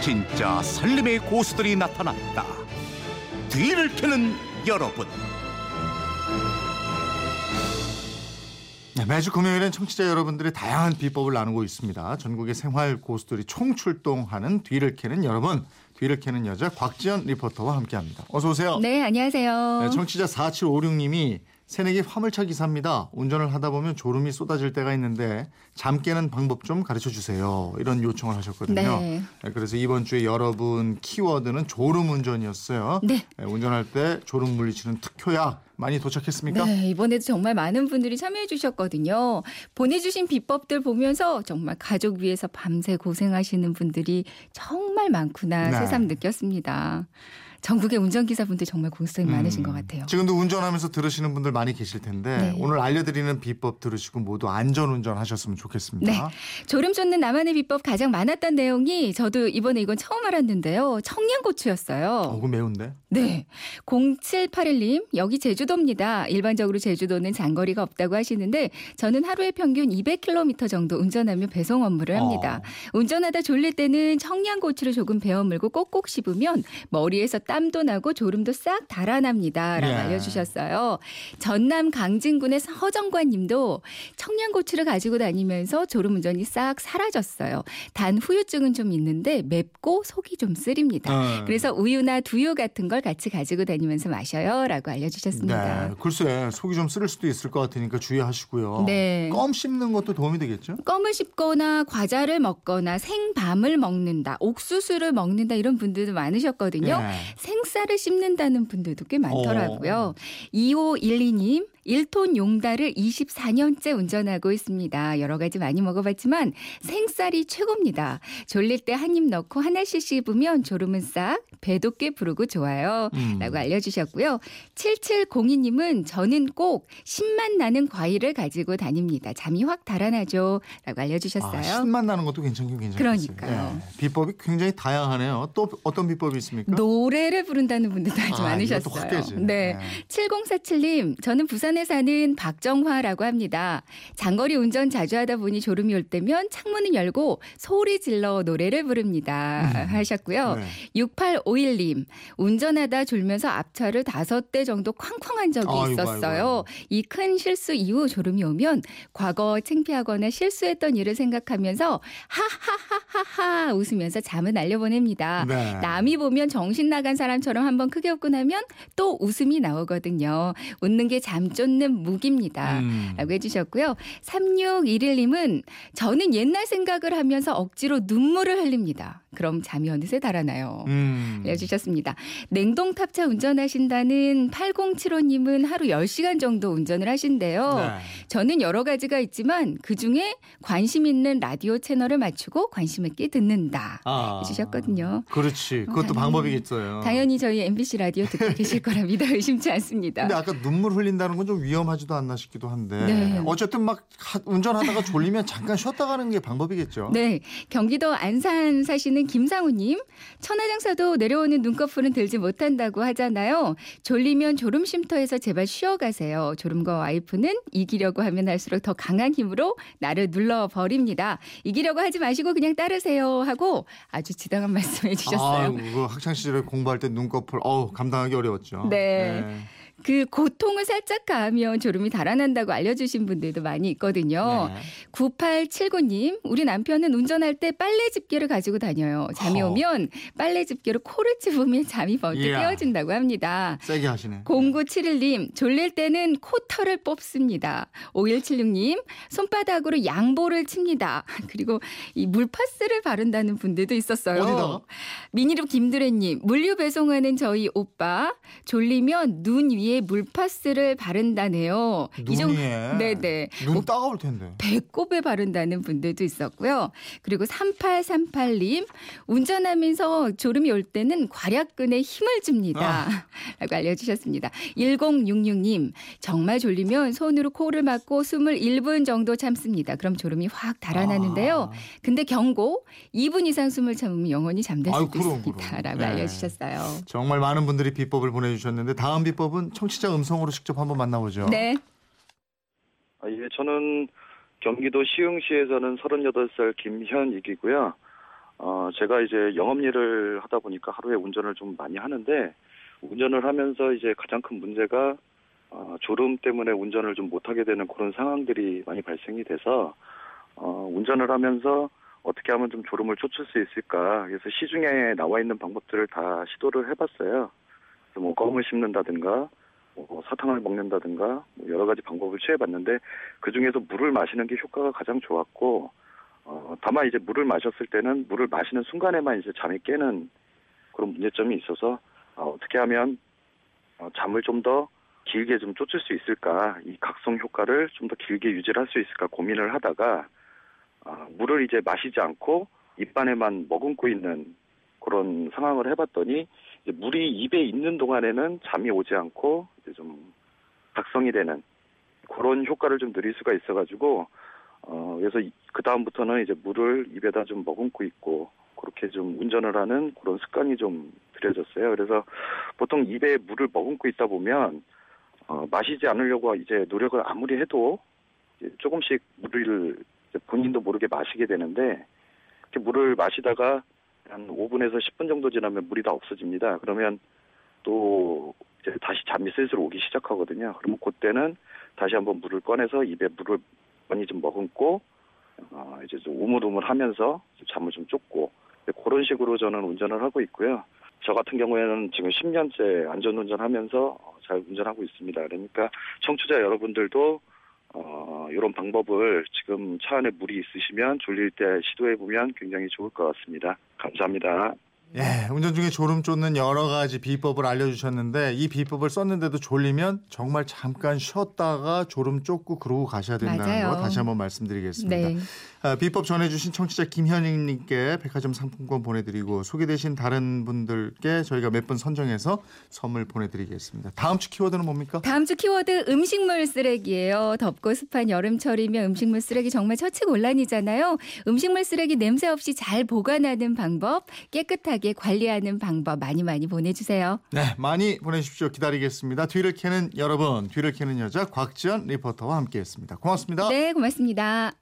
진짜 살림의 고수들이 나타났다. 뒤를 캐는 여러분. 네, 매주 금요일엔 청취자 여러분들의 다양한 비법을 나누고 있습니다. 전국의 생활 고수들이 총출동하는 뒤를 캐는 여러분, 뒤를 캐는 여자 곽지연 리포터와 함께합니다. 어서 오세요. 네, 안녕하세요. 네, 청취자 4756님이 새내기 화물차 기사입니다. 운전을 하다 보면 졸음이 쏟아질 때가 있는데 잠 깨는 방법 좀 가르쳐 주세요. 이런 요청을 하셨거든요. 네. 네, 그래서 이번 주에 여러분 키워드는 졸음 운전이었어요. 네. 네, 운전할 때 졸음 물리치는 특효약 많이 도착했습니까? 네, 이번에도 정말 많은 분들이 참여해 주셨거든요. 보내주신 비법들 보면서 정말 가족 위해서 밤새 고생하시는 분들이 정말 많구나 네. 새삼 느꼈습니다. 전국의 운전기사분들 정말 고생이 음, 많으신 것 같아요. 지금도 운전하면서 들으시는 분들 많이 계실 텐데 네. 오늘 알려드리는 비법 들으시고 모두 안전 운전 하셨으면 좋겠습니다. 네. 졸음 쫓는 나만의 비법 가장 많았던 내용이 저도 이번에 이건 처음 알았는데요. 청양고추였어요. 어, 그거 매운데? 네. 0781님, 여기 제주도입니다. 일반적으로 제주도는 장거리가 없다고 하시는데 저는 하루에 평균 200km 정도 운전하며 배송 업무를 합니다. 운전하다 졸릴 때는 청양고추를 조금 베어 물고 꼭꼭 씹으면 머리에서 땀도 나고 졸음도 싹 달아납니다. 라고 예. 알려주셨어요. 전남 강진군의 허정관 님도 청양고추를 가지고 다니면서 졸음 운전이 싹 사라졌어요. 단 후유증은 좀 있는데 맵고 속이 좀 쓰립니다. 어. 그래서 우유나 두유 같은 걸 같이 가지고 다니면서 마셔요. 라고 알려주셨습니다. 네, 글쎄 속이 좀 쓰릴 수도 있을 것 같으니까 주의하시고요. 네. 껌 씹는 것도 도움이 되겠죠? 껌을 씹거나 과자를 먹거나 생밤을 먹는다, 옥수수를 먹는다 이런 분들도 많으셨거든요. 예. 생쌀을 씹는다는 분들도 꽤 많더라고요. 2512님, 1톤 용달을 24년째 운전하고 있습니다. 여러 가지 많이 먹어봤지만 생쌀이 최고입니다. 졸릴 때 한 입 넣고 하나씩 씹으면 졸음은 싹, 배도 꽤 부르고 좋아요. 음. 라고 알려주셨고요. 7702님은 저는 꼭 신맛 나는 과일을 가지고 다닙니다. 잠이 확 달아나죠. 라고 알려주셨어요. 아, 신맛 나는 것도 괜찮긴 괜찮겠어요. 그러니까요. 예. 비법이 굉장히 다양하네요. 또 어떤 비법이 있습니까? 노래 를 부른다는 분들도 아주 아, 많으셨어요. 네. 네. 7047님, 저는 부산에 사는 박정화라고 합니다. 장거리 운전 자주 하다 보니 졸음이 올 때면 창문을 열고 소리 질러 노래를 부릅니다. 하셨고요. 네. 6851님, 운전하다 졸면서 앞차를 다섯 대 정도 쾅쾅한 적이 아이고, 있었어요. 이 큰 실수 이후 졸음이 오면 과거 창피하거나 실수했던 일을 생각하면서 하하하하하 웃으면서 잠을 날려보냅니다. 네. 남이 보면 정신 나간 사람처럼 한번 크게 웃고 나면 또 웃음이 나오거든요. 웃는 게 잠 쫓는 무기입니다. 음. 라고 해주셨고요. 3611님은 저는 옛날 생각을 하면서 억지로 눈물을 흘립니다. 그럼 잠이 어느새 달아나요. 음. 알려주셨습니다. 냉동 탑차 운전하신다는 8075님은 하루 10시간 정도 운전을 하신대요. 네. 저는 여러 가지가 있지만 그중에 관심 있는 라디오 채널을 맞추고 관심 있게 듣는다. 아. 해주셨거든요. 그렇지. 그것도 당연히- 방법이겠어요. 당연히 저희 MBC 라디오 듣고 계실 거라 믿어 의심치 않습니다. 근데 아까 눈물 흘린다는 건 좀 위험하지도 않나 싶기도 한데 네. 어쨌든 막 하- 운전하다가 졸리면 잠깐 쉬었다 가는 게 방법이겠죠. 네, 경기도 안산 사시 는 김상우님, 천하장사도 내려오는 눈꺼풀은 들지 못한다고 하잖아요. 졸리면 졸음 쉼터에서 제발 쉬어가세요. 졸음과 와이프는 이기려고 하면 할수록 더 강한 힘으로 나를 눌러 버립니다. 이기려고 하지 마시고 그냥 따르세요 하고 아주 지당한 말씀해 주셨어요. 아유, 그 학창 시절에 공부할 때 눈꺼풀 어우 감당하기 어려웠죠. 네. 그 고통을 살짝 가하면 졸음이 달아난다고 알려주신 분들도 많이 있거든요. 네. 9879님, 우리 남편은 운전할 때 빨래 집게를 가지고 다녀요. 잠이 허. 오면 빨래 집게로 코를 찝으면 잠이 번뜩 이야. 깨어진다고 합니다. 세게 하시네. 0971님, 졸릴 때는 코털을 뽑습니다. 5176님, 손바닥으로 양보를 칩니다. 그리고 이 물파스를 바른다는 분들도 있었어요. 어디다가? 미니로 김드래님, 물류 배송하는 저희 오빠, 졸리면 눈 위에 물파스를 바른다네요. 눈 위에. 네네. 눈 뭐 따가울 텐데. 배꼽에 바른다는 분들도 있었고요. 그리고 3838님, 운전하면서 졸음이 올 때는 괄약근에 힘을 줍니다. 아. 라고 알려주셨습니다. 1066님, 정말 졸리면 손으로 코를 막고 숨을 1분 정도 참습니다. 그럼 졸음이 확 달아나는데요. 아. 근데 경고, 2분 이상 숨을 참으면 영원히 잠들 아유, 수도 그럼, 있습니다. 그럼. 라고 네. 알려주셨어요. 정말 많은 분들이 비법을 보내주셨는데 다음 비법은 청취자 음성으로 직접 한번 만나보죠. 네. 아, 예, 저는 경기도 시흥시에 사는 38살 김현익이고요. 어, 제가 이제 영업 일을 하다 보니까 하루에 운전을 좀 많이 하는데 운전을 하면서 이제 가장 큰 문제가 어, 졸음 때문에 운전을 좀 못하게 되는 그런 상황들이 많이 발생이 돼서 어, 운전을 하면서 어떻게 하면 좀 졸음을 쫓을 수 있을까 그래서 시중에 나와 있는 방법들을 다 시도를 해봤어요. 그래서 뭐 껌을 씹는다든가 뭐 사탕을 먹는다든가 뭐 여러 가지 방법을 취해봤는데 그 중에서 물을 마시는 게 효과가 가장 좋았고 어, 다만 이제 물을 마셨을 때는 물을 마시는 순간에만 이제 잠이 깨는 그런 문제점이 있어서 어, 어떻게 하면 어, 잠을 좀 더 길게 좀 쫓을 수 있을까 이 각성 효과를 좀 더 길게 유지를 할 수 있을까 고민을 하다가 어, 물을 이제 마시지 않고 입안에만 머금고 있는 그런 상황을 해봤더니 물이 입에 있는 동안에는 잠이 오지 않고 이제 좀 각성이 되는 그런 효과를 좀 누릴 수가 있어가지고 어 그래서 그 다음부터는 이제 물을 입에다 좀 머금고 있고 그렇게 좀 운전을 하는 그런 습관이 좀 들여졌어요. 그래서 보통 입에 물을 머금고 있다 보면 어 마시지 않으려고 이제 노력을 아무리 해도 조금씩 물을 이제 본인도 모르게 마시게 되는데 이렇게 물을 마시다가 한 5분에서 10분 정도 지나면 물이 다 없어집니다. 그러면 또 이제 다시 잠이 슬슬 오기 시작하거든요. 그러면 그때는 다시 한번 물을 꺼내서 입에 물을 많이 좀 머금고 어 이제 좀 우물우물하면서 잠을 좀 쫓고 그런 식으로 저는 운전을 하고 있고요. 저 같은 경우에는 지금 10년째 안전운전하면서 잘 운전하고 있습니다. 그러니까 청취자 여러분들도 어, 이런 방법을 지금 차 안에 물이 있으시면 졸릴 때 시도해 보면 굉장히 좋을 것 같습니다. 감사합니다. 예, 운전 중에 졸음 쫓는 여러 가지 비법을 알려주셨는데 이 비법을 썼는데도 졸리면 정말 잠깐 쉬었다가 졸음 쫓고 그러고 가셔야 된다는 맞아요. 거 다시 한번 말씀드리겠습니다. 네. 아, 비법 전해주신 청취자 김현익님께 백화점 상품권 보내드리고 소개되신 다른 분들께 저희가 몇 분 선정해서 선물 보내드리겠습니다. 다음 주 키워드는 뭡니까? 다음 주 키워드 음식물 쓰레기예요. 덥고 습한 여름철이면 음식물 쓰레기 정말 처치곤란이잖아요. 음식물 쓰레기 냄새 없이 잘 보관하는 방법, 깨끗하게 관리하는 방법 많이 많이 보내주세요. 네, 많이 보내주십시오. 기다리겠습니다. 뒤를 캐는 여러분, 뒤를 캐는 여자 곽지연 리포터와 함께했습니다. 고맙습니다. 네, 고맙습니다.